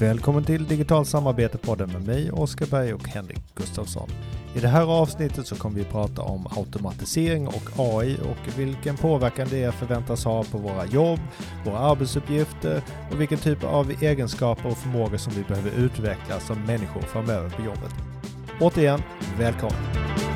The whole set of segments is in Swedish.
Välkommen till Digital samarbete-podden med mig, Oskar Berg och Henrik Gustafsson. I det här avsnittet så kommer vi prata om automatisering och AI och vilken påverkan det förväntas ha på våra jobb, våra arbetsuppgifter och vilken typ av egenskaper och förmågor som vi behöver utveckla som människor framöver på jobbet. Återigen, välkommen!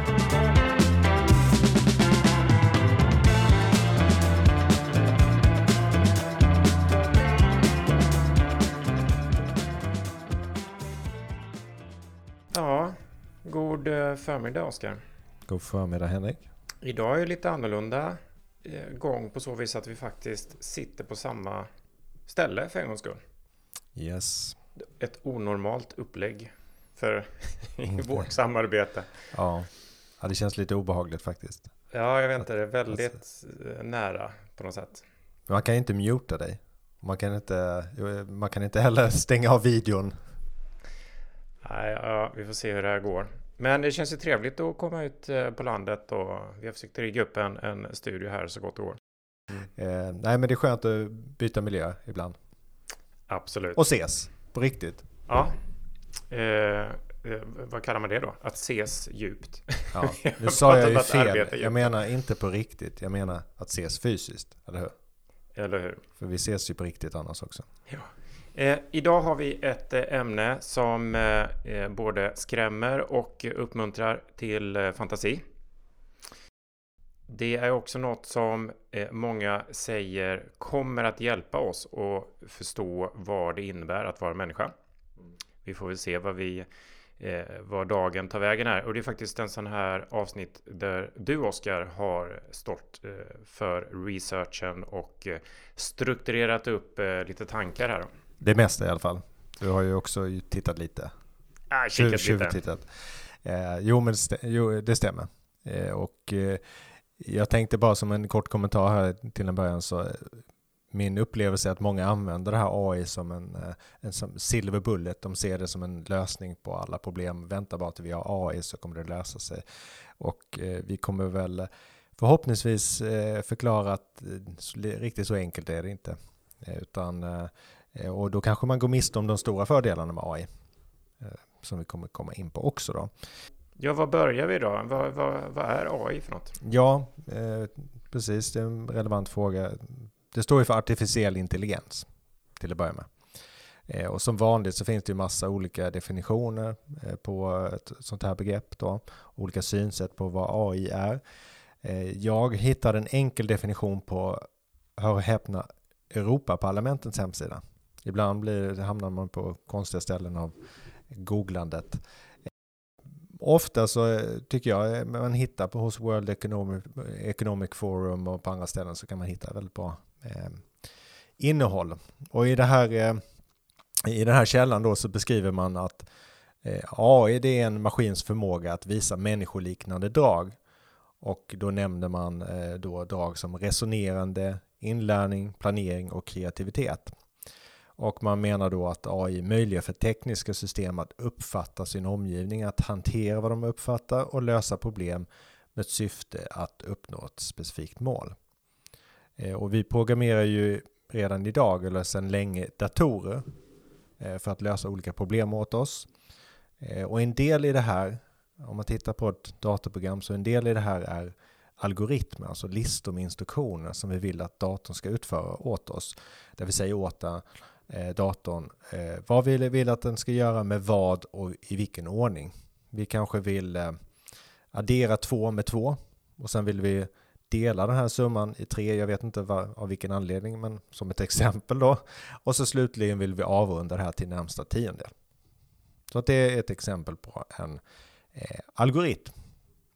Förmiddag Oskar. God förmiddag Henrik. Idag är det lite annorlunda eh, gång på så vis att vi faktiskt sitter på samma ställe för en gångs skull. Yes. Ett onormalt upplägg för vårt samarbete. Ja. ja, det känns lite obehagligt faktiskt. Ja, jag vet inte, det är väldigt eh, nära på något sätt. Man kan inte muta dig. Man kan inte, man kan inte heller stänga av videon. Nej, ja, vi får se hur det här går. Men det känns ju trevligt att komma ut eh, på landet och vi har försökt rigga upp en, en studio här så gott det går. Mm. Eh, nej, men det är skönt att byta miljö ibland. Absolut. Och ses på riktigt. Ja. Eh, eh, vad kallar man det då? Att ses djupt. Ja, nu sa jag ju fel. Jag menar inte på riktigt. Jag menar att ses fysiskt, eller hur? Eller hur? För vi ses ju på riktigt annars också. Ja. Eh, idag har vi ett eh, ämne som eh, eh, både skrämmer och uppmuntrar till eh, fantasi. Det är också något som eh, många säger kommer att hjälpa oss att förstå vad det innebär att vara människa. Vi får väl se vad vi eh, vad dagen tar vägen här. Och det är faktiskt en sån här avsnitt där du Oskar har stått för researchen och strukturerat upp lite tankar här. Det mesta i alla fall. Du har ju också tittat lite. Ah, kikat lite. Tittat. Eh, jo, men det, jo, det stämmer. Eh, och eh, jag tänkte bara som en kort kommentar här till en början så eh, min upplevelse är att många använder det här AI som en, eh, en som silver bullet. De ser det som en lösning på alla problem. Vänta bara till vi har AI så kommer det lösa sig. Och eh, vi kommer väl förhoppningsvis förklara att riktigt så enkelt är det inte. Utan och då kanske man går miste om de stora fördelarna med AI. Eh, som vi kommer komma in på också då. Ja, var börjar vi då? Vad, vad, vad är AI för något? Ja, eh, precis. Det är en relevant fråga. Det står ju för artificiell intelligens till att börja med. Eh, och som vanligt så finns det ju massa olika definitioner eh, på ett sånt här begrepp då. Olika synsätt på vad AI är. Eh, jag hittade en enkel definition på, hör och häpna, Europaparlamentets hemsida. Ibland blir, hamnar man på konstiga ställen av googlandet. Ofta så eh, tycker jag eh, man hittar på hos World Economic, Economic Forum och på andra ställen så kan man hitta väldigt bra eh, innehåll. Och i, det här, eh, i den här källan då så beskriver man att eh, AI det är en maskins förmåga att visa människoliknande drag. Och då nämner man eh, då drag som resonerande, inlärning, planering och kreativitet. Och man menar då att AI möjliggör för tekniska system att uppfatta sin omgivning, att hantera vad de uppfattar och lösa problem med syfte att uppnå ett specifikt mål. Eh, och vi programmerar ju redan idag, eller sedan länge, datorer eh, för att lösa olika problem åt oss. Eh, och en del i det här, om man tittar på ett datorprogram, så en del i det här är algoritmer, alltså listor med instruktioner som vi vill att datorn ska utföra åt oss. Där vi säger åt den eh, datorn eh, vad vi vill att den ska göra med vad och i vilken ordning. Vi kanske vill eh, addera två med två och sen vill vi dela den här summan i tre, jag vet inte var, av vilken anledning, men som ett exempel då. Och så slutligen vill vi avrunda det här till närmsta tiondel. Så att det är ett exempel på en eh, algoritm.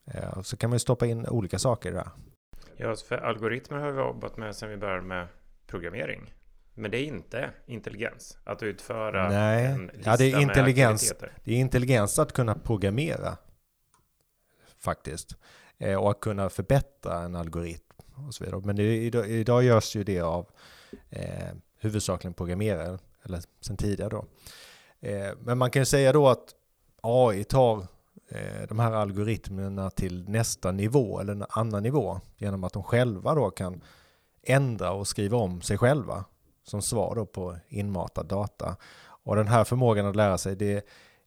Eh, så kan man stoppa in olika saker där. Ja, för algoritmer har vi jobbat med sedan vi började med programmering. Men det är inte intelligens att utföra Nej. en lista ja, det är intelligens. Det är intelligens att kunna programmera faktiskt. Eh, och att kunna förbättra en algoritm och så vidare. Men det, idag, idag görs ju det av eh, huvudsakligen programmerare, eller sen tidigare då. Eh, men man kan ju säga då att AI tar eh, de här algoritmerna till nästa nivå eller en annan nivå genom att de själva då kan ändra och skriva om sig själva som svar då på inmatad data. Och den här förmågan att lära sig, det,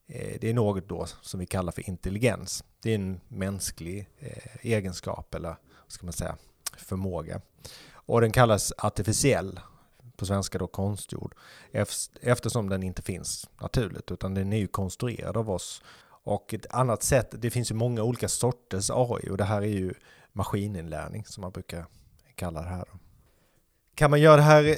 eh, det är något då som vi kallar för intelligens. Det är en mänsklig eh, egenskap eller ska man säga förmåga. Och den kallas artificiell, på svenska då konstgjord, eftersom den inte finns naturligt utan den är ju konstruerad av oss. Och ett annat sätt, det finns ju många olika sorters AI och det här är ju maskininlärning som man brukar kalla det här. Kan man göra det här eh,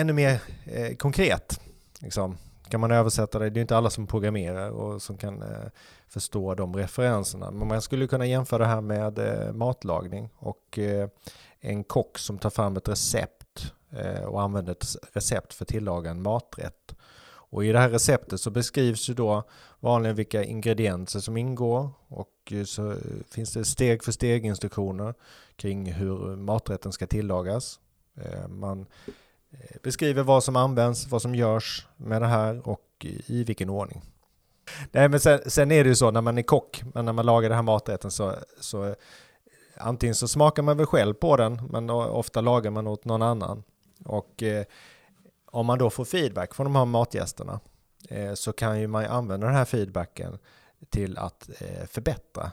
ännu mer eh, konkret? Liksom? Kan man översätta det? Det är inte alla som programmerar och som kan eh, förstå de referenserna. Men man skulle kunna jämföra det här med eh, matlagning och eh, en kock som tar fram ett recept eh, och använder ett recept för att tillaga en maträtt. Och i det här receptet så beskrivs ju då vanligen vilka ingredienser som ingår och eh, så finns det steg för steg instruktioner kring hur maträtten ska tillagas. Eh, man eh, beskriver vad som används, vad som görs med det här och i vilken ordning. Nej, men sen, sen är det ju så när man är kock, men när man lagar den här maträtten så, så eh, antingen så smakar man väl själv på den, men ofta lagar man åt någon annan. Och eh, om man då får feedback från de här matgästerna eh, så kan ju man använda den här feedbacken till att eh, förbättra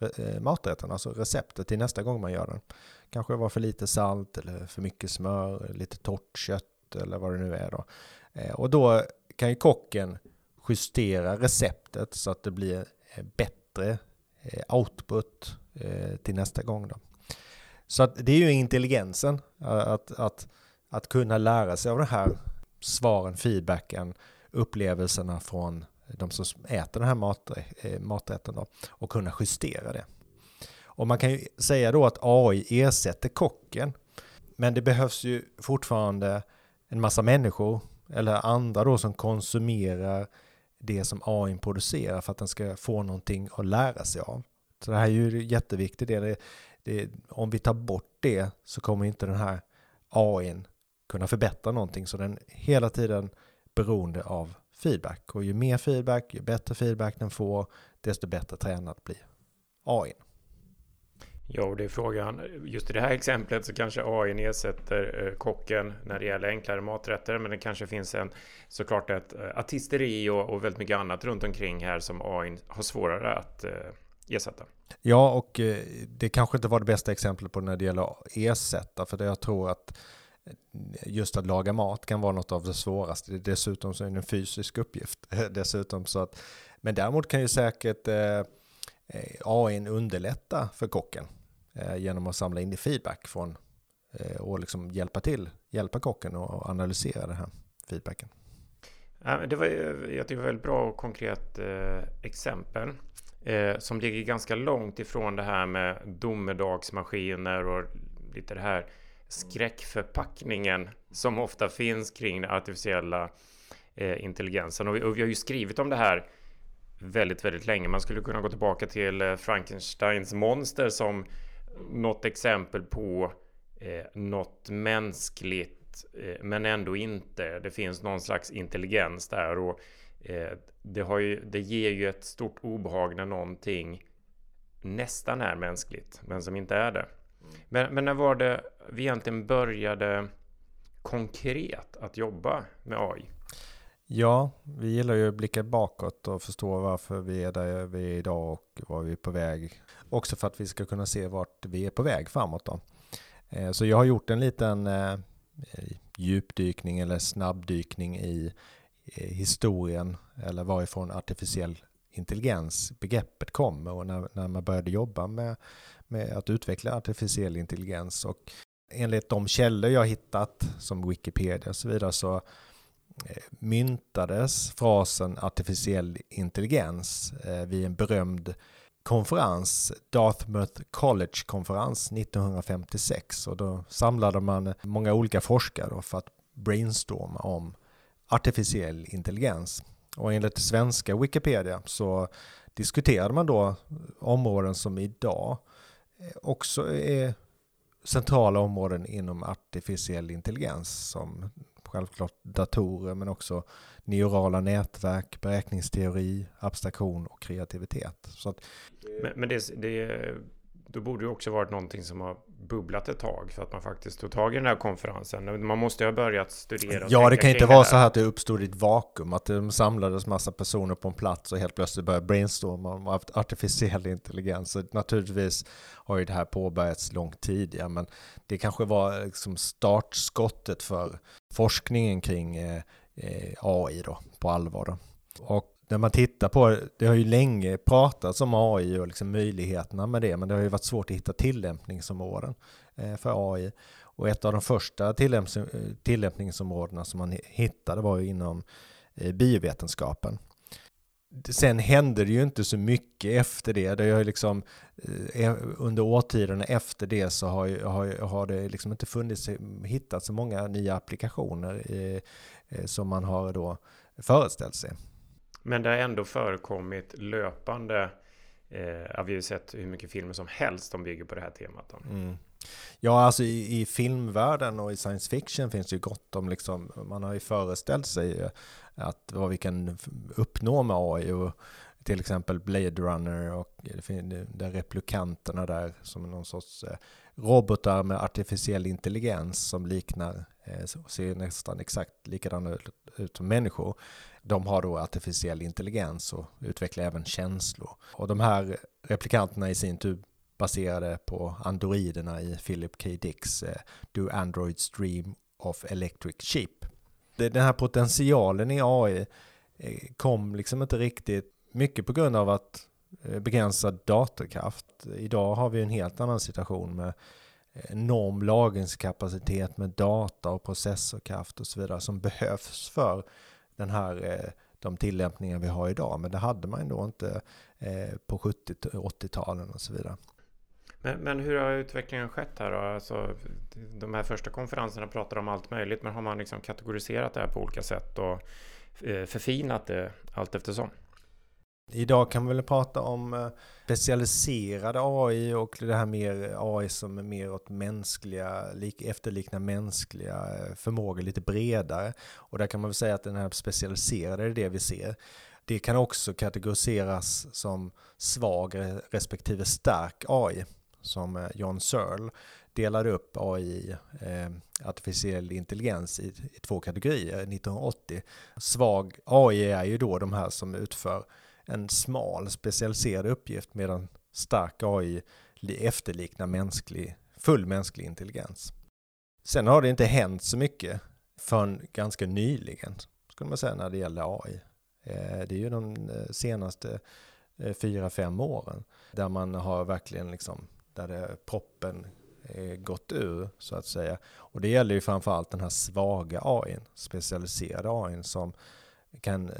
eh, maträtten, alltså receptet till nästa gång man gör den. Kanske var för lite salt eller för mycket smör, lite torrt kött eller vad det nu är då. Eh, och då kan ju kocken justera receptet så att det blir eh, bättre eh, output till nästa gång. Då. Så att det är ju intelligensen, att, att, att kunna lära sig av de här svaren, feedbacken, upplevelserna från de som äter den här maträtten då, och kunna justera det. Och man kan ju säga då att AI ersätter kocken. Men det behövs ju fortfarande en massa människor eller andra då som konsumerar det som AI producerar för att den ska få någonting att lära sig av. Så det här är ju jätteviktigt. Det, det, det, om vi tar bort det så kommer inte den här AI kunna förbättra någonting. Så den är hela tiden beroende av feedback. Och ju mer feedback, ju bättre feedback den får, desto bättre tränad blir AI. Ja, och det är frågan. Just i det här exemplet så kanske AI ersätter eh, kocken när det gäller enklare maträtter. Men det kanske finns en såklart ett eh, artisteri och, och väldigt mycket annat runt omkring här som AI har svårare att eh, ersätta. Ja, och eh, det kanske inte var det bästa exemplet på när det gäller ersätta. För det jag tror att just att laga mat kan vara något av det svåraste. Dessutom så är det en fysisk uppgift. Dessutom så att, men däremot kan ju säkert eh, AI underlätta för kocken Eh, genom att samla in feedback från eh, och liksom hjälpa till, hjälpa kocken och analysera den här feedbacken. Det var jag tycker, ett väldigt bra och konkret eh, exempel som ligger ganska långt ifrån det här med domedagsmaskiner och lite det här skräckförpackningen som ofta finns kring den artificiella intelligensen. Och vi, och vi, har ju skrivit om det här väldigt, väldigt länge. Man skulle kunna gå tillbaka till Frankensteins monster som något exempel på eh, något mänskligt eh, men ändå inte. Det finns någon slags intelligens där och eh, det, har ju, det ger ju ett stort obehag när någonting nästan är mänskligt men som inte är det. Men, men när var det vi egentligen började konkret att jobba med AI? Ja, vi gillar ju att blicka bakåt och förstå varför vi är där vi är idag och var vi är på väg. Också för att vi ska kunna se vart vi är på väg framåt. Då. Eh, så jag har gjort en liten eh, eh, djupdykning eller snabbdykning i historien eller varifrån artificiell intelligens begreppet kommer och när, när man började jobba med, med att utveckla artificiell intelligens. Och enligt de källor jag hittat som Wikipedia och så vidare så myntades frasen artificiell intelligens eh, vid en berömd konferens, Dartmouth College-konferens 1956. Och då samlade man många olika forskare för att brainstorma om artificiell intelligens. Och enligt svenska Wikipedia så diskuterade man då områden som idag också är centrala områden inom artificiell intelligens som självklart datorer men också neurala nätverk, beräkningsteori, abstraktion och kreativitet. Så att, men, men det, det, då borde det också varit någonting som har bubblat ett tag för att man faktiskt tog tag i den här konferensen. Man måste ju ha börjat studera. Ja, det kan inte vara så här att det uppstod ett vakuum, att det samlades massa personer på en plats och helt plötsligt började brainstorma om artificiell intelligens. Så naturligtvis har ju det här påbörjats långt tidigare, men det kanske var liksom startskottet för forskningen kring eh, eh, AI då, på allvar. Då. Och när man tittar på det, har ju länge pratats om AI och liksom möjligheterna med det, men det har ju varit svårt att hitta tillämpningsområden eh, för AI. Och ett av de första tillämpningsområdena som man hittade var ju inom biovetenskapen. Sen hände det ju inte så mycket efter det. det har liksom, under årtionden efter det så har, har, har det liksom inte funnits, hittat så många nya applikationer som man har då föreställt sig. Men det har ändå förekommit löpande eh, vi har sett hur mycket filmer som helst som bygger på det här temat. Mm. Ja, alltså i, i, filmvärlden och i science fiction finns det ju gott om liksom, man har ju föreställt sig eh, att vad vi kan uppnå med AI och till exempel Blade Runner och de replikanterna där som någon sorts eh, robotar med artificiell intelligens som liknar, eh, ser nästan exakt likadana ut som människor. De har då artificiell intelligens och utvecklar även känslor. Och de här replikanterna i sin tur baserade på androiderna i Philip K. Dicks eh, Do Androids Dream of Electric Sheep. Den här potentialen i AI kom liksom inte riktigt mycket på grund av att eh, begränsad datorkraft. Idag har vi en helt annan situation med enorm lagringskapacitet med data och processorkraft och så vidare som behövs för den här, eh, de tillämpningar vi har idag. Men det hade man ändå inte eh, på 70-80-talen och så vidare. Men, men, hur har utvecklingen skett här då? Alltså, de här första konferenserna pratar om allt möjligt, men har man liksom kategoriserat det här på olika sätt och förfinat det allt eftersom? Idag kan vi väl prata om eh, specialiserad AI och det här mer AI som är mer åt mänskliga, efterliknar mänskliga eh, förmågor lite bredare. Och där kan man väl säga att den här specialiserade är det vi ser. Det kan också kategoriseras som svag respektive stark AI, som eh, John Searle delade upp AI, eh, artificiell intelligens, i, i två kategorier 1980. Svag AI är ju då de här som utför en smal specialiserad uppgift medan stark AI efterliknar mänsklig, full mänsklig intelligens. Sen har det inte hänt så mycket förrän ganska nyligen, skulle man säga, när det gäller AI. Eh, det är ju de eh, senaste eh, fyra, fem åren där man har verkligen liksom, där det, proppen eh, gått ur så att säga. Och det gäller ju framförallt den här svaga AI, specialiserade AI som kan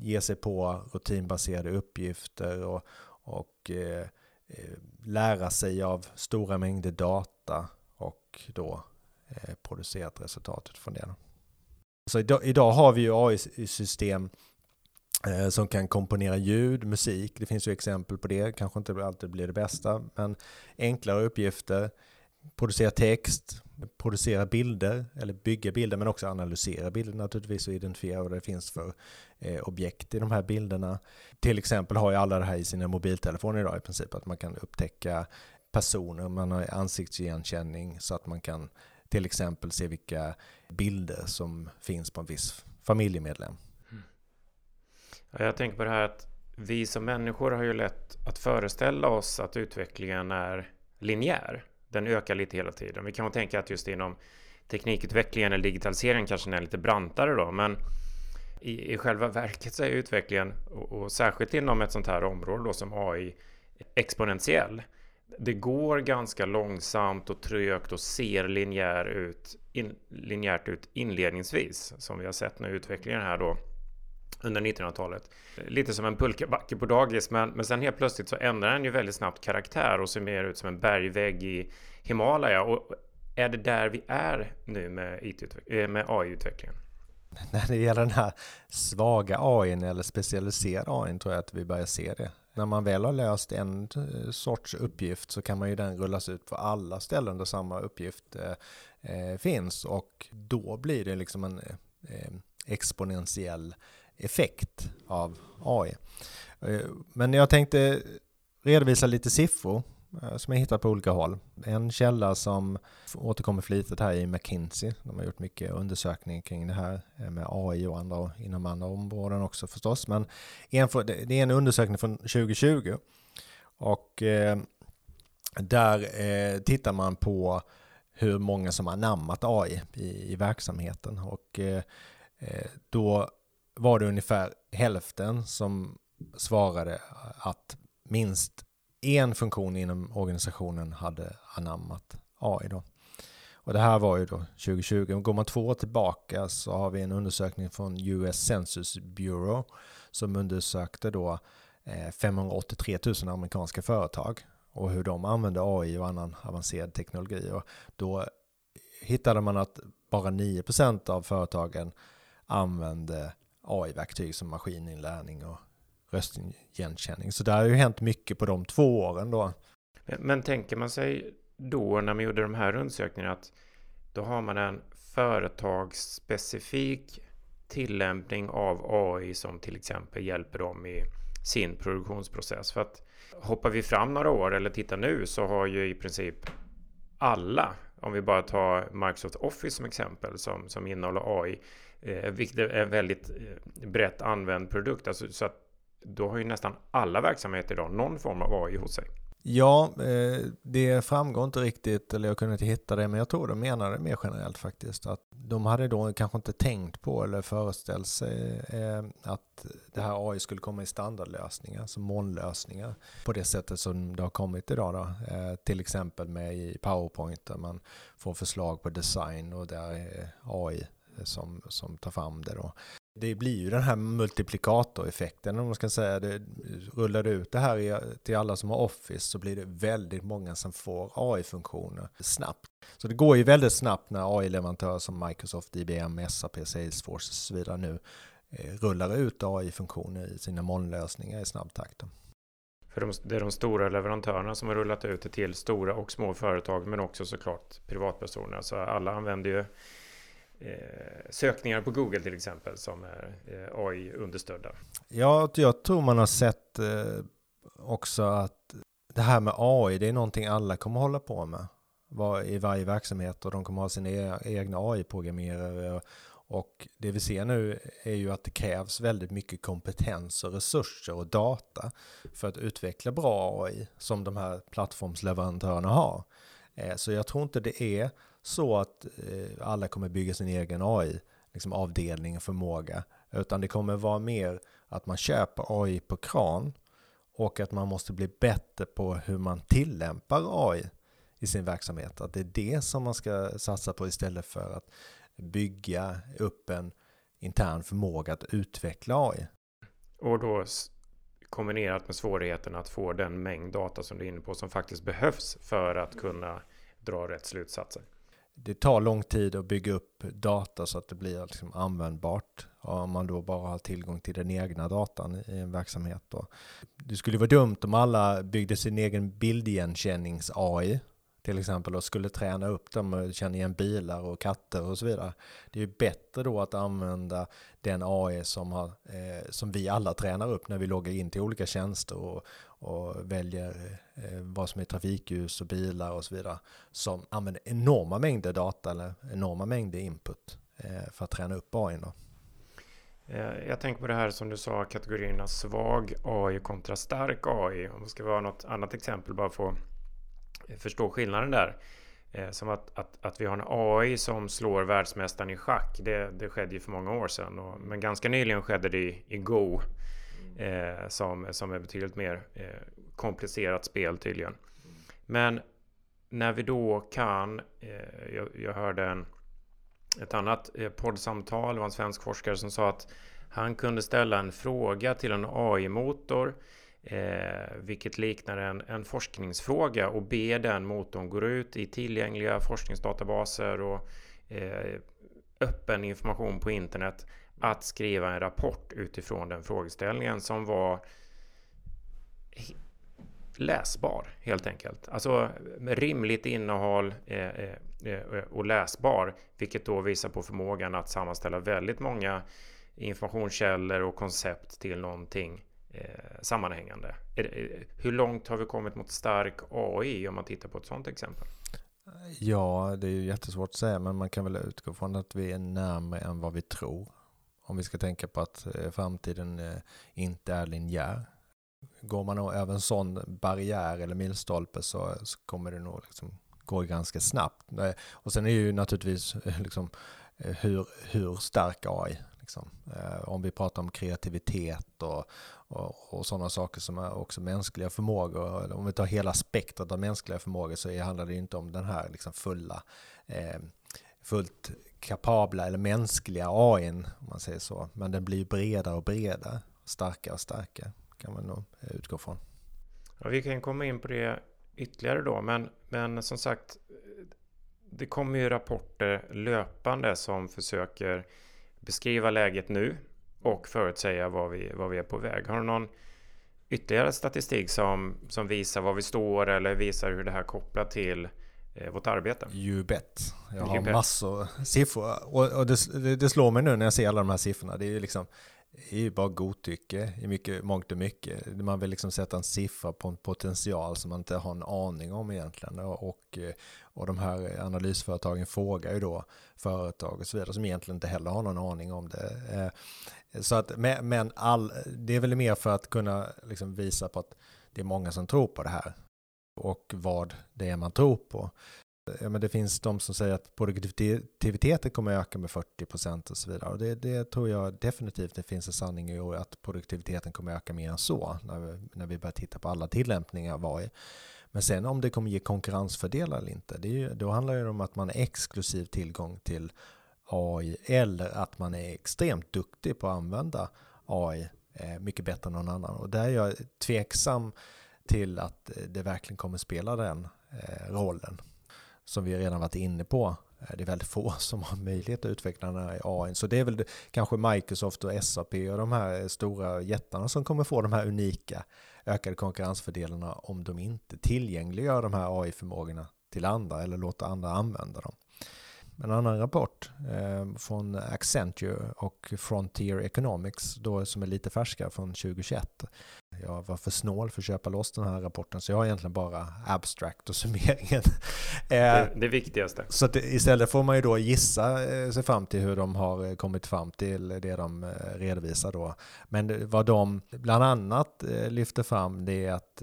ge sig på rutinbaserade uppgifter och, och eh, eh, lära sig av stora mängder data och då eh, producera ett resultat utifrån det. Så idag, idag har vi ju AI-system eh, som kan komponera ljud, musik. Det finns ju exempel på det, kanske inte alltid blir det bästa, men enklare uppgifter, producera text, producera bilder eller bygga bilder men också analysera bilder naturligtvis och identifiera vad det finns för eh, objekt i de här bilderna. Till exempel har ju alla det här i sina mobiltelefoner idag i princip att man kan upptäcka personer, man har ansiktsigenkänning så att man kan till exempel se vilka bilder som finns på en viss familjemedlem. Mm. Jag tänker på det här att vi som människor har ju lätt att föreställa oss att utvecklingen är linjär den ökar lite hela tiden. Vi kan tänka att just inom teknikutvecklingen eller digitaliseringen kanske den är lite brantare då, men i, i själva verket så är utvecklingen, och, och särskilt inom ett sånt här område då som AI, exponentiell. Det går ganska långsamt och trögt och ser linjär ut, in, linjärt ut inledningsvis, som vi har sett nu utvecklingen här då under 1900-talet. Lite som en pulkabacke på dagis, men, men sen helt plötsligt så ändrar den ju väldigt snabbt karaktär och ser mer ut som en bergvägg i Himalaya. Och är det där vi är nu med, eh, med AI-utvecklingen? När det gäller den här svaga AI eller specialiserad AI tror jag att vi börjar se det. När man väl har löst en eh, sorts uppgift så kan man ju den rullas ut på alla ställen där samma uppgift eh, eh finns och då blir det liksom en eh, eh exponentiell effekt av AI. Eh, men jag tänkte redovisa lite siffror eh, som jag hittat på olika håll. En källa som återkommer flitigt här är McKinsey. De har gjort mycket undersökningar kring det här eh, med AI och andra inom andra områden också förstås. Men en, det är en undersökning från 2020 och där tittar man på hur många som har anammat AI i, i verksamheten och då var det ungefär hälften som svarade att minst en funktion inom organisationen hade anammat AI. Då. Och det här var ju då 2020. Går man två år tillbaka så har vi en undersökning från US Census Bureau som undersökte då eh, 583 000 amerikanska företag och hur de använder AI och annan avancerad teknologi. Och då hittade man att bara 9% av företagen använde AI-verktyg som maskininlärning och röstigenkänning. Så där har ju hänt mycket på de två åren då. Men tänker man sig då när man gjorde de här undersökningarna att då har man en företagsspecifik tillämpning av AI som till exempel hjälper dem i sin produktionsprocess. För att hoppar vi fram några år eller tittar nu så har ju i princip alla, om vi bara tar Microsoft Office som exempel som, som innehåller AI, eh, vilket är en väldigt eh, brett använd produkt. Alltså, så att då har ju nästan alla verksamheter idag någon form av AI hos sig. Ja, eh, det framgår inte riktigt, eller jag kunde inte hitta det, men jag tror de menade mer generellt faktiskt. Att de hade då kanske inte tänkt på eller föreställt sig eh, att det här AI skulle komma i standardlösningar, som molnlösningar, på det sättet som det har kommit idag. Då. Till exempel med i PowerPoint där man får förslag på design och där är AI som, som tar fram det. Då det blir ju den här multiplikatoreffekten om man ska säga. Det, rullar du ut det här till alla som har Office så blir det väldigt många som får AI-funktioner snabbt. Så det går ju väldigt snabbt när AI-leverantörer som Microsoft, IBM, SAP, Salesforce och så vidare nu eh, rullar ut AI-funktioner i sina molnlösningar i snabb takt. För de, det är de stora leverantörerna som har rullat ut det till stora och små företag men också såklart privatpersoner. Så alla använder ju Eh, sökningar på Google till exempel som är eh, AI-understödda. Ja, jag tror man har sett eh, också att det här med AI, det är någonting alla kommer hålla på med var, i varje verksamhet och de kommer ha sina e egna AI-programmerare. Och det vi ser nu är ju att det krävs väldigt mycket kompetens och resurser och data för att utveckla bra AI som de här plattformsleverantörerna har. Eh, så jag tror inte det är så att eh, alla kommer bygga sin egen AI, liksom avdelning och förmåga, utan det kommer vara mer att man köper AI på kran och att man måste bli bättre på hur man tillämpar AI i sin verksamhet. Att det är det som man ska satsa på istället för att bygga upp en intern förmåga att utveckla AI. Och då kombinerat med svårigheten att få den mängd data som du är inne på som faktiskt behövs för att kunna dra rätt slutsatser det tar lång tid att bygga upp data så att det blir liksom användbart. Om man då bara har tillgång till den egna datan i en verksamhet. Då. Det skulle vara dumt om alla byggde sin egen bildigenkännings-AI till exempel och skulle träna upp dem och känna igen bilar och katter och så vidare. Det är ju bättre då att använda den AI som, har, eh, som vi alla tränar upp när vi loggar in till olika tjänster och, och väljer eh, vad som är trafikljus och bilar och så vidare. Som använder enorma mängder data eller enorma mängder input eh, för att träna upp AI. Då. Eh, jag tänker på det här som du sa, kategorierna svag AI kontra stark AI. Om det ska vara något annat exempel bara för att förstå skillnaden där. Som att, att, att vi har en AI som slår världsmästaren i schack. Det, det skedde ju för många år sedan. Och, men ganska nyligen skedde det i, i Go. Eh, som, som är betydligt mer eh, komplicerat spel tydligen. Men när vi då kan, eh, jag, jag, hörde en, ett annat eh, poddsamtal, det var en svensk forskare som sa att han kunde ställa en fråga till en AI-motor Eh, vilket liknar en, en, forskningsfråga och be den motorn gå ut i tillgängliga forskningsdatabaser och eh, öppen information på internet att skriva en rapport utifrån den frågeställningen som var läsbar helt enkelt. Alltså med rimligt innehåll eh, eh, eh, och läsbar, vilket då visar på förmågan att sammanställa väldigt många informationskällor och koncept till någonting eh, sammanhängande. Eh, hur långt har vi kommit mot stark AI om man tittar på ett sådant exempel? Ja, det är ju jättesvårt att säga, men man kan väl utgå från att vi är närmare än vad vi tror. Om vi ska tänka på att eh, framtiden eh, inte är linjär. Går man över en sån barriär eller milstolpe så, så kommer det nog liksom gå ganska snabbt. Eh, och sen är ju naturligtvis liksom, hur, hur stark AI Liksom. Om vi pratar om kreativitet och, och, och sådana saker som är också mänskliga förmågor. Om vi tar hela spektrat av mänskliga förmågor så handlar det ju inte om den här liksom fulla, eh, fullt kapabla eller mänskliga AIn, om man säger så. Men den blir bredare och bredare, starkare och starkare, kan man nog eh, utgå från. Ja, vi kan komma in på det ytterligare då, men, men som sagt, det kommer ju rapporter löpande som försöker beskriva läget nu och förutsäga vad vi, vad vi är på väg. Har du någon ytterligare statistik som, som visar var vi står eller visar hur det här kopplar till vårt arbete? You bet. Jag har massor siffror och, och det, det, slår mig nu när jag ser alla de här siffrorna. Det är ju liksom det är ju bara godtycke i mycket, mångt och mycket. Man vill liksom sätta en siffra på en potential som man inte har en aning om egentligen. Och, och de här analysföretagen frågar ju då företag och så vidare som egentligen inte heller har någon aning om det. Eh, så att, men all, det är väl mer för att kunna liksom visa på att det är många som tror på det här och vad det är man tror på ja, men det finns de som säger att produktiviteten kommer att öka med 40 procent och så vidare. Och det, det, tror jag definitivt det finns en sanning i att produktiviteten kommer att öka mer än så när vi, när vi börjar titta på alla tillämpningar av AI. Men sen om det kommer ge konkurrensfördelar eller inte, det är, då handlar det om att man har exklusiv tillgång till AI eller att man är extremt duktig på att använda AI eh, mycket bättre än någon annan. Och där är jag tveksam till att eh, det verkligen kommer spela den eh, rollen som vi redan varit inne på. Eh, det är väldigt få som har möjlighet att utveckla den här AI. Så det är väl kanske Microsoft och SAP och de här stora jättarna som kommer få de här unika ökade konkurrensfördelarna om de inte tillgängliggör de här AI-förmågorna till andra eller låter andra använda dem. En annan rapport eh, från Accenture och Frontier Economics då som är lite färskare från 2021 jag var för snål för att köpa loss den här rapporten så jag har egentligen bara abstract och summeringen. Det, eh, det viktigaste. Så att istället får man ju då gissa eh, sig fram till hur de har eh, kommit fram till det de redovisar då. Men vad de bland annat lyfter fram det är att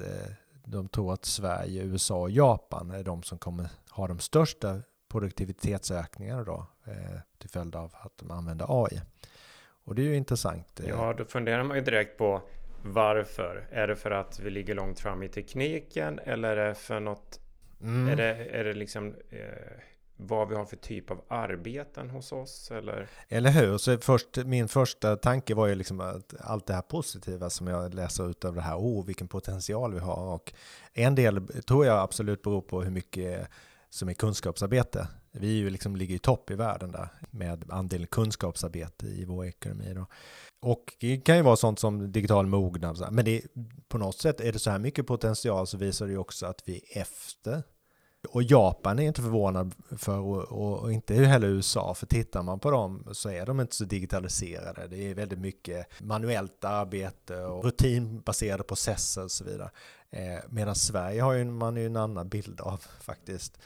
de tror att Sverige, USA och Japan är de som kommer ha de största produktivitetsökningarna då till följd av att de använder AI. Och det är ju intressant. Ja, då funderar man ju direkt på varför? Är det för att vi ligger långt fram i tekniken eller är det för något? Mm. Är, det, är det liksom eh, vad vi har för typ av arbeten hos oss? Eller, eller hur? Så först, min första tanke var ju liksom att allt det här positiva som jag läser ut av det här, oh vilken potential vi har. Och en del tror jag absolut beror på hur mycket som är kunskapsarbete. Vi är ju liksom ligger i topp i världen där med andel kunskapsarbete i vår ekonomi. Då. Och det kan ju vara sånt som digital mognad, men det, på något sätt är det så här mycket potential så visar det ju också att vi är efter. Och Japan är inte förvånad för, och, och inte heller USA, för tittar man på dem så är de inte så digitaliserade. Det är väldigt mycket manuellt arbete och rutinbaserade processer och så vidare. Eh, medan Sverige har ju man ju en annan bild av faktiskt.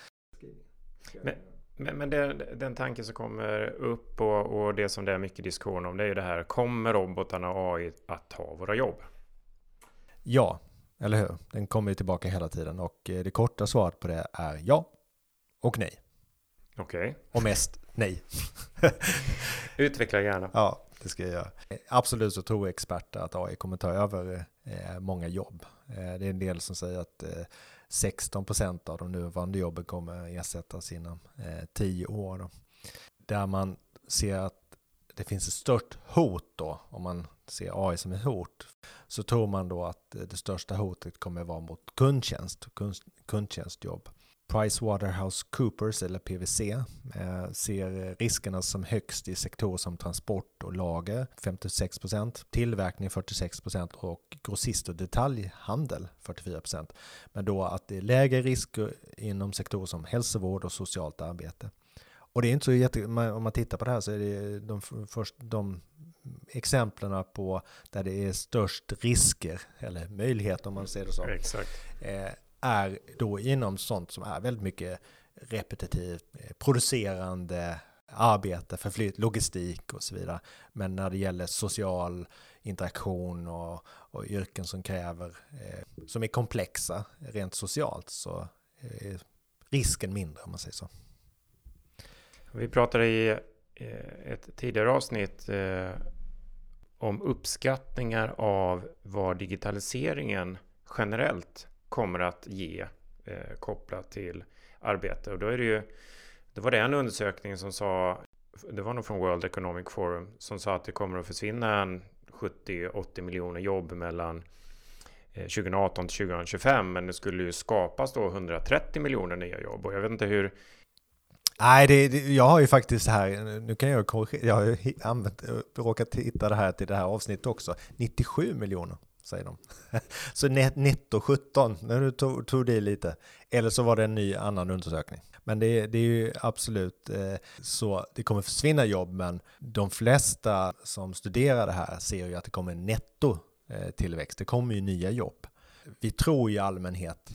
Men, men, men det, den tanken som kommer upp och, och, det som det är mycket diskussion om det är ju det här. Kommer robotarna och AI att ta våra jobb? Ja, eller hur? Den kommer ju tillbaka hela tiden och eh, det korta svaret på det är ja och nej. Okej. Okay. Och mest nej. Utveckla gärna. Ja, det ska jag göra. Absolut så tror experter att AI kommer ta över eh, många jobb. Eh, det är en del som säger att 16 procent av de nuvarande jobben kommer ersättas inom eh, 10 år. Då. Där man ser att det finns ett stort hot då, om man ser AI som ett hot, så tror man då att det största hotet kommer vara mot kundtjänst, kundtjänstjobb. PricewaterhouseCoopers eller PWC eh, ser riskerna som högst i sektorer som transport och lager 56%, tillverkning 46% och grossist och detaljhandel 44%. Men då att det är lägre risker inom sektorer som hälsovård och socialt arbete. Och det är inte så jätte, om man tittar på det här så är det de, först, de exemplen på där det är störst risker, eller möjligheter om man säger det så, Exakt. Är då inom sånt som är väldigt mycket repetitivt, eh, producerande arbete, förflytt, logistik och så vidare. Men när det gäller social interaktion och, och yrken som kräver, eh, som är komplexa rent socialt, så eh, är risken mindre om man säger så. Vi pratade i eh, ett tidigare avsnitt eh, om uppskattningar av vad digitaliseringen generellt kommer att ge eh, kopplat till arbete. Och då är det ju, det var det en undersökning som sa, det var nog från World Economic Forum, som sa att det kommer att försvinna en 70-80 miljoner jobb mellan eh, 2018 till 2025 men det skulle ju skapas då 130 miljoner nya jobb. Och jag vet inte hur Nej, det, det, jag har ju faktiskt här, nu kan jag korrigera, jag har ju använt, eh, råkat hitta det här till det här avsnittet också, 97 miljoner säger de. Så netto 17, när du tog, tog det lite. Eller så var det en ny annan undersökning. Men det, det är ju absolut eh, så, det kommer försvinna jobb, men de flesta som studerar det här ser ju att det kommer netto eh, tillväxt. Det kommer ju nya jobb. Vi tror i allmänhet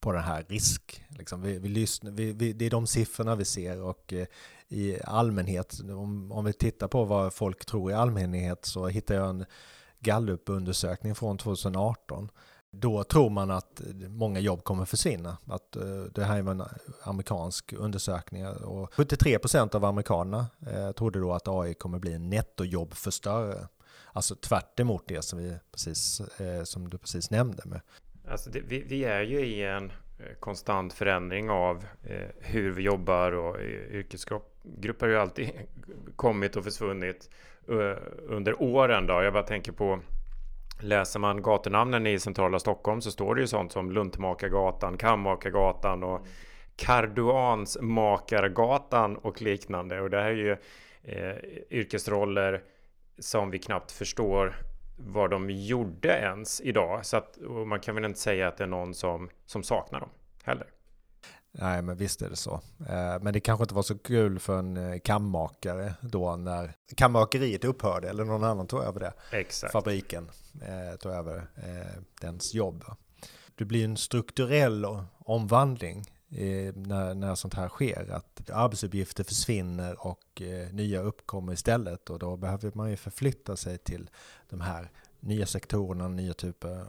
på den här risk. Liksom vi, vi lyssnar, vi, vi, det är de siffrorna vi ser och eh, i allmänhet, om, om vi tittar på vad folk tror i allmänhet så hittar jag en Gallupundersökning från 2018. Då tror man att många jobb kommer försvinna. Att, eh, det här är en amerikansk undersökning och 73 procent av amerikanerna eh, trodde då att AI kommer bli en nettojobbförstörare. Alltså tvärt det som, vi precis, eh, som du precis nämnde. Med. Alltså det, vi, vi, är ju i en konstant förändring av hur vi jobbar och yrkeskropp. Grupper har ju alltid kommit och försvunnit eh, under åren. Då. Jag bara tänker på Läser man gatunamnen i centrala Stockholm så står det ju sånt som Luntmakargatan, Kammakargatan och Karduansmakargatan och liknande. Och det här är ju eh, yrkesroller som vi knappt förstår vad de gjorde ens idag. Så att, man kan väl inte säga att det är någon som, som saknar dem heller. Nej, men visst är det så. Eh, men det kanske inte var så kul för en eh, kammakare då när kammakeriet upphörde eller någon annan tog över det. Exakt. Fabriken eh, tog över dens jobb. Det blir en strukturell omvandling när, när sånt här sker. Att arbetsuppgifter försvinner och nya uppkommer istället. Och då behöver man ju förflytta sig till de här nya sektorerna, nya typer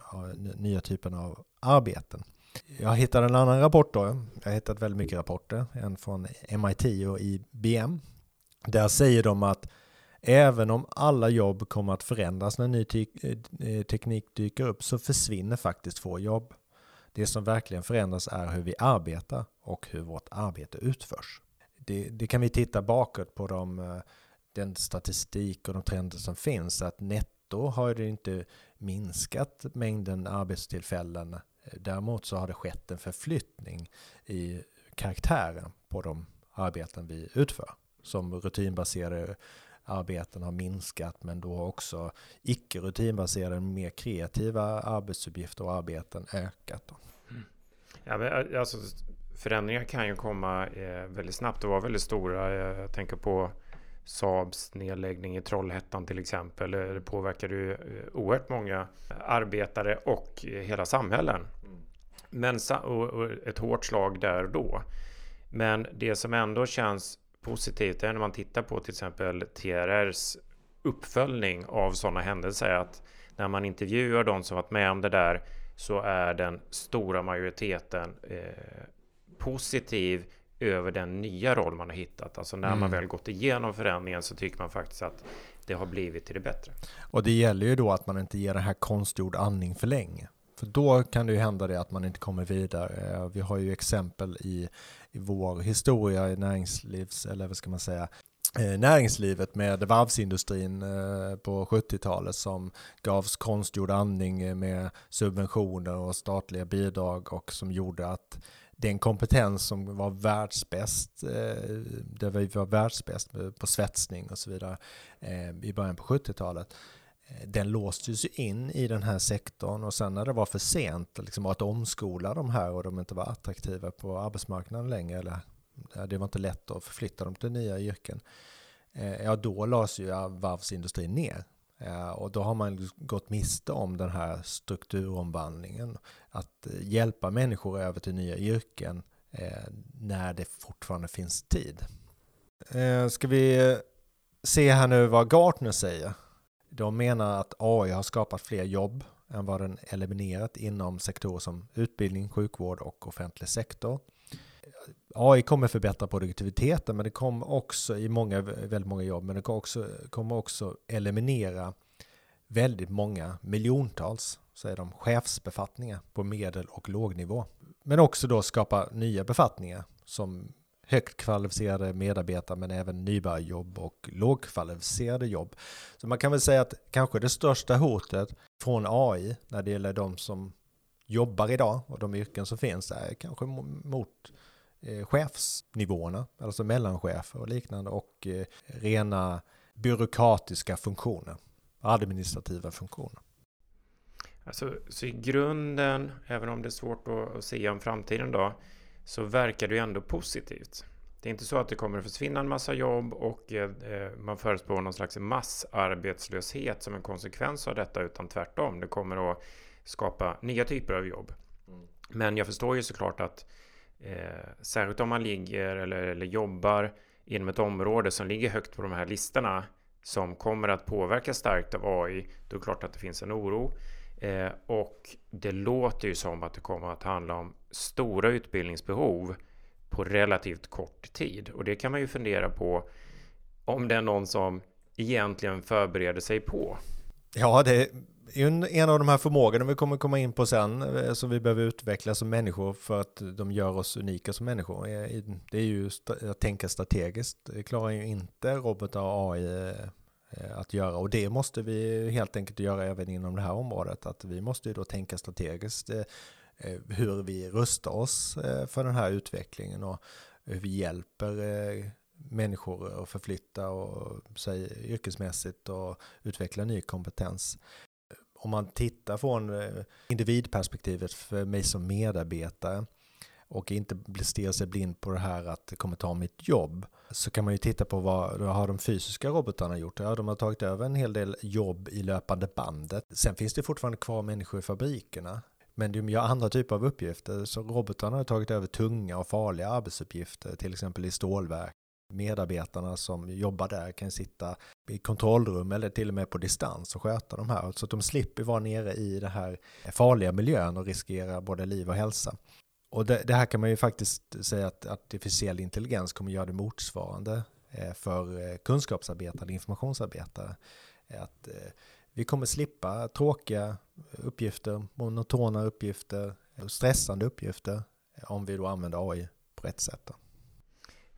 nya typen av arbeten. Jag hittade en annan rapport då. Jag har hittat väldigt mycket rapporter. En från MIT och IBM. Där säger de att även om alla jobb kommer att förändras när ny eh, teknik dyker upp så försvinner faktiskt få jobb. Det som verkligen förändras är hur vi arbetar och hur vårt arbete utförs. Det, det kan vi titta bakåt på de, eh, den statistik och de trender som finns. Att netto har det inte minskat mängden arbetstillfällen. Däremot så har det skett en förflyttning i karaktären på de arbeten vi utför. Som rutinbaserade arbeten har minskat men då har också icke rutinbaserade mer kreativa arbetsuppgifter och arbeten ökat. Mm. Ja, men eh, alltså, förändringar kan ju komma eh, väldigt snabbt och vara väldigt stora. Jag tänker på Saabs nedläggning i Trollhättan till exempel. Det påverkar ju eh, oerhört många arbetare och hela samhällen. Men, och ett hårt slag där och då. Men det som ändå känns positivt är när man tittar på till exempel TRRs uppföljning av sådana händelser. Att när man intervjuar de som varit med om det där så är den stora majoriteten eh, positiv över den nya roll man har hittat. Alltså när mm. man väl gått igenom förändringen så tycker man faktiskt att det har blivit till det bättre. Och det gäller ju då att man inte ger den här konstgjord andning för länge. För då kan det ju hända det att man inte kommer vidare. Eh, vi har ju exempel i, i vår historia i näringslivs, eller vad ska man säga, eh, näringslivet med varvsindustrin eh, på 70-talet som gavs konstgjord andning med subventioner och statliga bidrag och som gjorde att den kompetens som var världsbäst, eh, där vi var världsbäst på svetsning och så vidare eh, i början på 70-talet, eh, den låstes ju in i den här sektorn och sen när det var för sent liksom att omskola de här och de inte var attraktiva på arbetsmarknaden längre eller det var inte lätt att förflytta dem till nya yrken. ja då lades ju varvsindustrin ner. Och då har man gått miste om den här strukturomvandlingen. Att eh, hjälpa människor över till nya yrken eh, när det fortfarande finns tid. Eh, ska vi se här nu vad Gartner säger? De menar att AI har skapat fler jobb än vad den eliminerat inom sektorer som utbildning, sjukvård och offentlig sektor. AI kommer förbättra produktiviteten men det kommer också i många, väldigt många jobb, men det kommer också, kommer också eliminera väldigt många, miljontals, så är de, chefsbefattningar på medel och lågnivå. Men också då skapa nya befattningar som högt kvalificerade medarbetare men även nybörjarjobb och lågkvalificerade jobb. Så man kan väl säga att kanske det största hotet från AI när det gäller de som jobbar idag och de yrken som finns är kanske mot eh, chefsnivåerna, alltså mellanchefer och liknande och eh, rena byråkratiska funktioner, administrativa funktioner. Alltså, så i grunden, även om det är svårt att se om framtiden då, så verkar det ju ändå positivt. Det är inte så att det kommer att försvinna en massa jobb och eh, man förespår någon slags massarbetslöshet som en konsekvens av detta, utan tvärtom. Det kommer att skapa nya typer av jobb. Mm. Men jag förstår ju såklart att eh, särskilt om man ligger eller, eller jobbar inom ett område som ligger högt på de här listorna som kommer att påverka starkt av AI, då är det klart att det finns en oro. Eh, och det låter ju som att det kommer att handla om stora utbildningsbehov på relativt kort tid. Och det kan man ju fundera på om det är någon som egentligen förbereder sig på. Ja, det är en, en av de här förmågorna vi kommer komma in på sen eh, som vi behöver utveckla som människor för att de gör oss unika som människor. Eh, det är ju att tänka strategiskt. Det klarar ju inte robotar och AI eh, Eh, att göra och det måste vi helt enkelt göra även inom det här området att vi måste ju då tänka strategiskt eh, eh, hur vi rustar oss för den här utvecklingen och hur vi hjälper människor att förflytta och, sig yrkesmässigt och utveckla ny kompetens. Om man tittar från individperspektivet för mig som medarbetare och inte stirrar sig blind på det här att det kommer ta mitt jobb så kan man ju titta på vad, har de fysiska robotarna gjort? Ja, de har tagit över en hel del jobb i löpande bandet. Sen finns det fortfarande kvar människor i fabrikerna. Men de gör andra typer av uppgifter. Så robotarna har tagit över tunga och farliga arbetsuppgifter, till exempel i stålverk. Medarbetarna som jobbar där kan sitta i kontrollrum eller till och med på distans och sköta de här. Så att de slipper vara nere i den här farliga miljön och riskera både liv och hälsa. Och det, det, här kan man ju faktiskt säga att artificiell intelligens kommer göra det motsvarande eh, för eh, kunskapsarbetare, informationsarbetare. Att eh, vi kommer slippa tråkiga uppgifter, monotona uppgifter, stressande uppgifter om vi då använder AI på rätt sätt.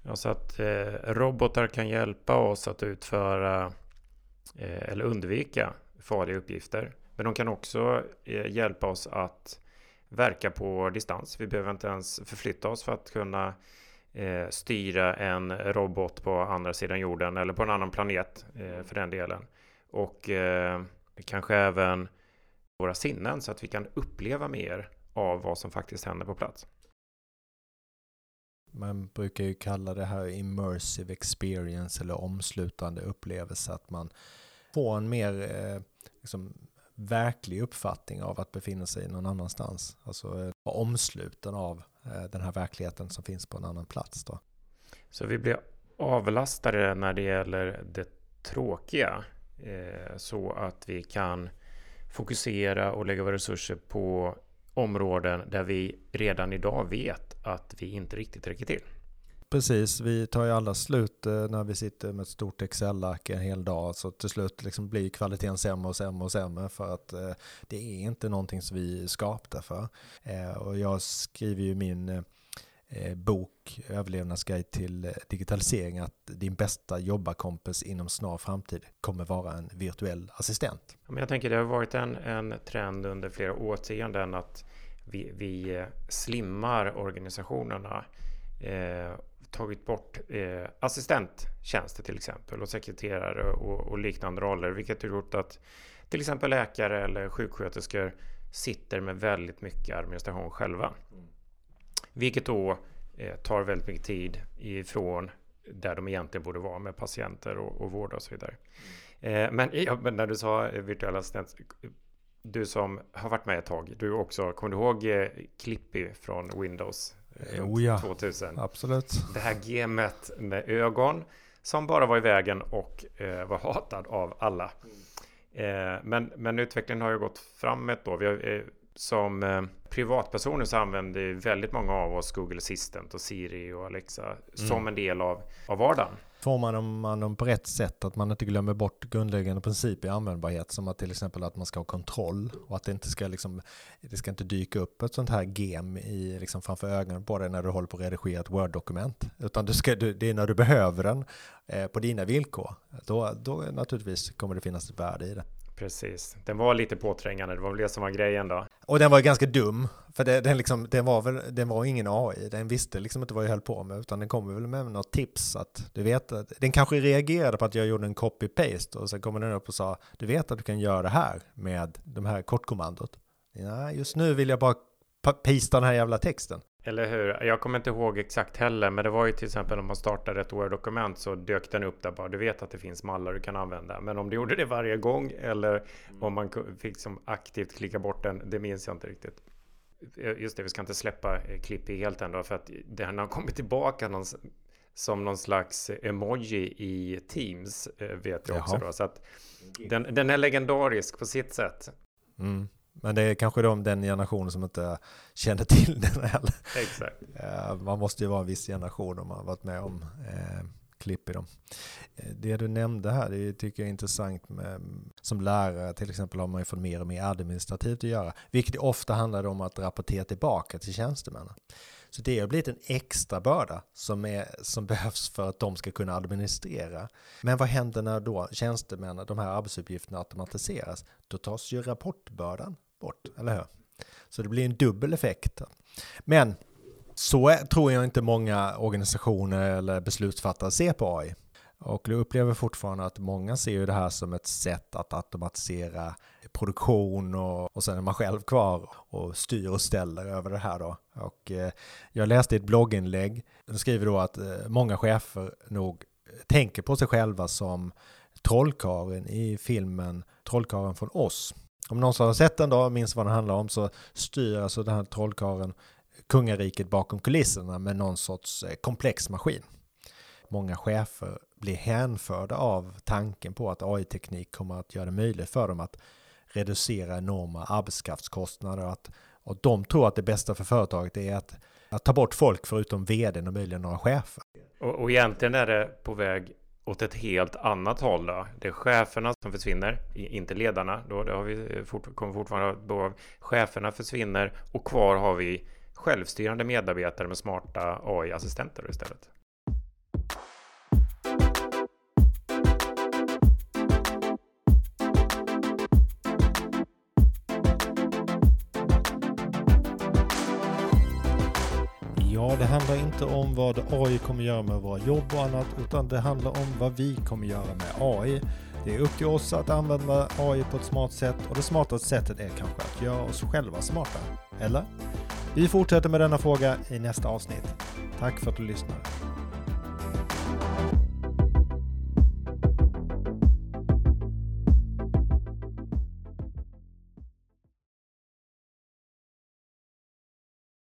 Ja, så att eh, robotar kan hjälpa oss att utföra eh, eller undvika farliga uppgifter. Men de kan också eh, hjälpa oss att verka på distans. Vi behöver inte ens förflytta oss för att kunna eh, styra en robot på andra sidan jorden eller på en annan planet eh, för den delen. Och eh, kanske även våra sinnen så att vi kan uppleva mer av vad som faktiskt händer på plats. Man brukar ju kalla det här immersive experience eller omslutande upplevelse. Att man får en mer eh, liksom, verklig uppfattning av att befinna sig någon annanstans. Alltså eh, vara omsluten av eh, den här verkligheten som finns på en annan plats. Då. Så vi blir avlastade när det gäller det tråkiga eh, så att vi kan fokusera och lägga våra resurser på områden där vi redan idag vet att vi inte riktigt räcker till. Precis, vi tar ju alla slut eh, när vi sitter med ett stort Excel-ark en hel dag. Så till slut liksom blir kvaliteten sämre och sämre och sämre för att eh, det är inte någonting som vi är skapta för. Eh, och jag skriver ju min bok Överlevnadsguide till digitalisering att din bästa jobbarkompis inom snar framtid kommer vara en virtuell assistent. Men jag tänker det har varit en, en trend under flera årtionden att vi, vi slimmar organisationerna eh, tagit bort eh, assistenttjänster till exempel och sekreterare och, och, liknande roller, vilket har gjort att till exempel läkare eller sjuksköterskor sitter med väldigt mycket administration själva. Mm. Vilket då eh, tar väldigt mycket tid ifrån där de egentligen borde vara med patienter och, och vård och så vidare. Eh, men, ja, men när du sa virtuella assistent, du som har varit med ett tag, du också, kommer du ihåg eh, Clippy från Windows? Oh ja, 2000. absolut. Det här gemet med ögon som bara var i vägen och eh, var hatad av alla. Eh, men, men utvecklingen har ju gått framåt då. Vi har, eh, som eh, privatpersoner så använder väldigt många av oss Google Assistant och Siri och Alexa mm. som en del av, av vardagen. Får man, man dem på rätt sätt, att man inte glömmer bort grundläggande principer i användbarhet, som att till exempel att man ska ha kontroll och att det inte ska, liksom, det ska inte dyka upp ett sånt här gem i, liksom framför ögonen på dig när du håller på att redigera ett Word-dokument, utan du ska, det är när du behöver den eh, på dina villkor. Då, då naturligtvis kommer det finnas ett värde i det. Precis, den var lite påträngande, det var väl det som var grejen då. Och den var ganska dum, för det, den, liksom, den, var väl, den var ingen AI, den visste liksom inte vad jag höll på med, utan den kom väl med något tips att du vet att den kanske reagerade på att jag gjorde en copy-paste och sen kommer den upp och sa du vet att du kan göra det här med de här kortkommandot. Nej, just nu vill jag bara pista den här jävla texten. Eller hur? Jag kommer inte ihåg exakt heller, men det var ju till exempel om man startade ett Word-dokument så dök den upp där bara. Du vet att det finns mallar du kan använda, men om du gjorde det varje gång eller mm. om man fick som aktivt klicka bort den, det minns jag inte riktigt. Eh, just det, vi ska inte släppa eh, Clippy helt ändå för att den har kommit tillbaka någon, som någon slags emoji i Teams, eh, vet jag också då. Så att den, den är legendarisk på sitt sätt. Mm. Men det är kanske de, den generationen som inte känner till den heller. Exakt. Eh, man måste ju vara en viss generation om man har varit med om eh, klipp i dem. Eh, det du nämnde här, det tycker jag är intressant med, som lärare till exempel har man ju fått mer och mer administrativt att göra, vilket ofta handlar om att rapportera tillbaka till tjänstemännen. Så det har blivit en extra börda som, är, som behövs för att de ska kunna administrera. Men vad händer när då tjänstemännen, de här arbetsuppgifterna automatiseras? Då tas ju rapportbördan bort, eller hur? Så det blir en dubbel effekt. Men så är, tror jag inte många organisationer eller beslutsfattare ser på AI. Och jag upplever fortfarande att många ser ju det här som ett sätt att automatisera produktion och, och sen är man själv kvar och styr och ställer över det här då. Och eh, jag läste ett blogginlägg, de skriver då att eh, många chefer nog tänker på sig själva som trollkaren i filmen Trollkaren från oss om någon som har sett den då och minns vad den handlar om så styr alltså den här trollkaren kungariket bakom kulisserna med någon sorts eh, komplex maskin. Många chefer blir hänförda av tanken på att AI-teknik kommer att göra det möjligt för dem att reducera enorma arbetskraftskostnader och, att, och de tror att det bästa för företaget är att, att ta bort folk förutom vdn och möjligen några chefer. Och, och egentligen är det på väg åt ett helt annat håll. Då. Det är cheferna som försvinner, inte ledarna. Då det har vi eh, fort, kommer fortfarande då cheferna försvinner och kvar har vi självstyrande medarbetare med smarta AI-assistenter istället. Inte om vad AI kommer göra med våra jobb och annat, utan det handlar om vad vi kommer göra med AI. Det är upp till oss att använda AI på ett smart sätt och det smartaste sättet är kanske att göra oss själva smarta. Eller? Vi fortsätter med denna fråga i nästa avsnitt. Tack för att du lyssnar.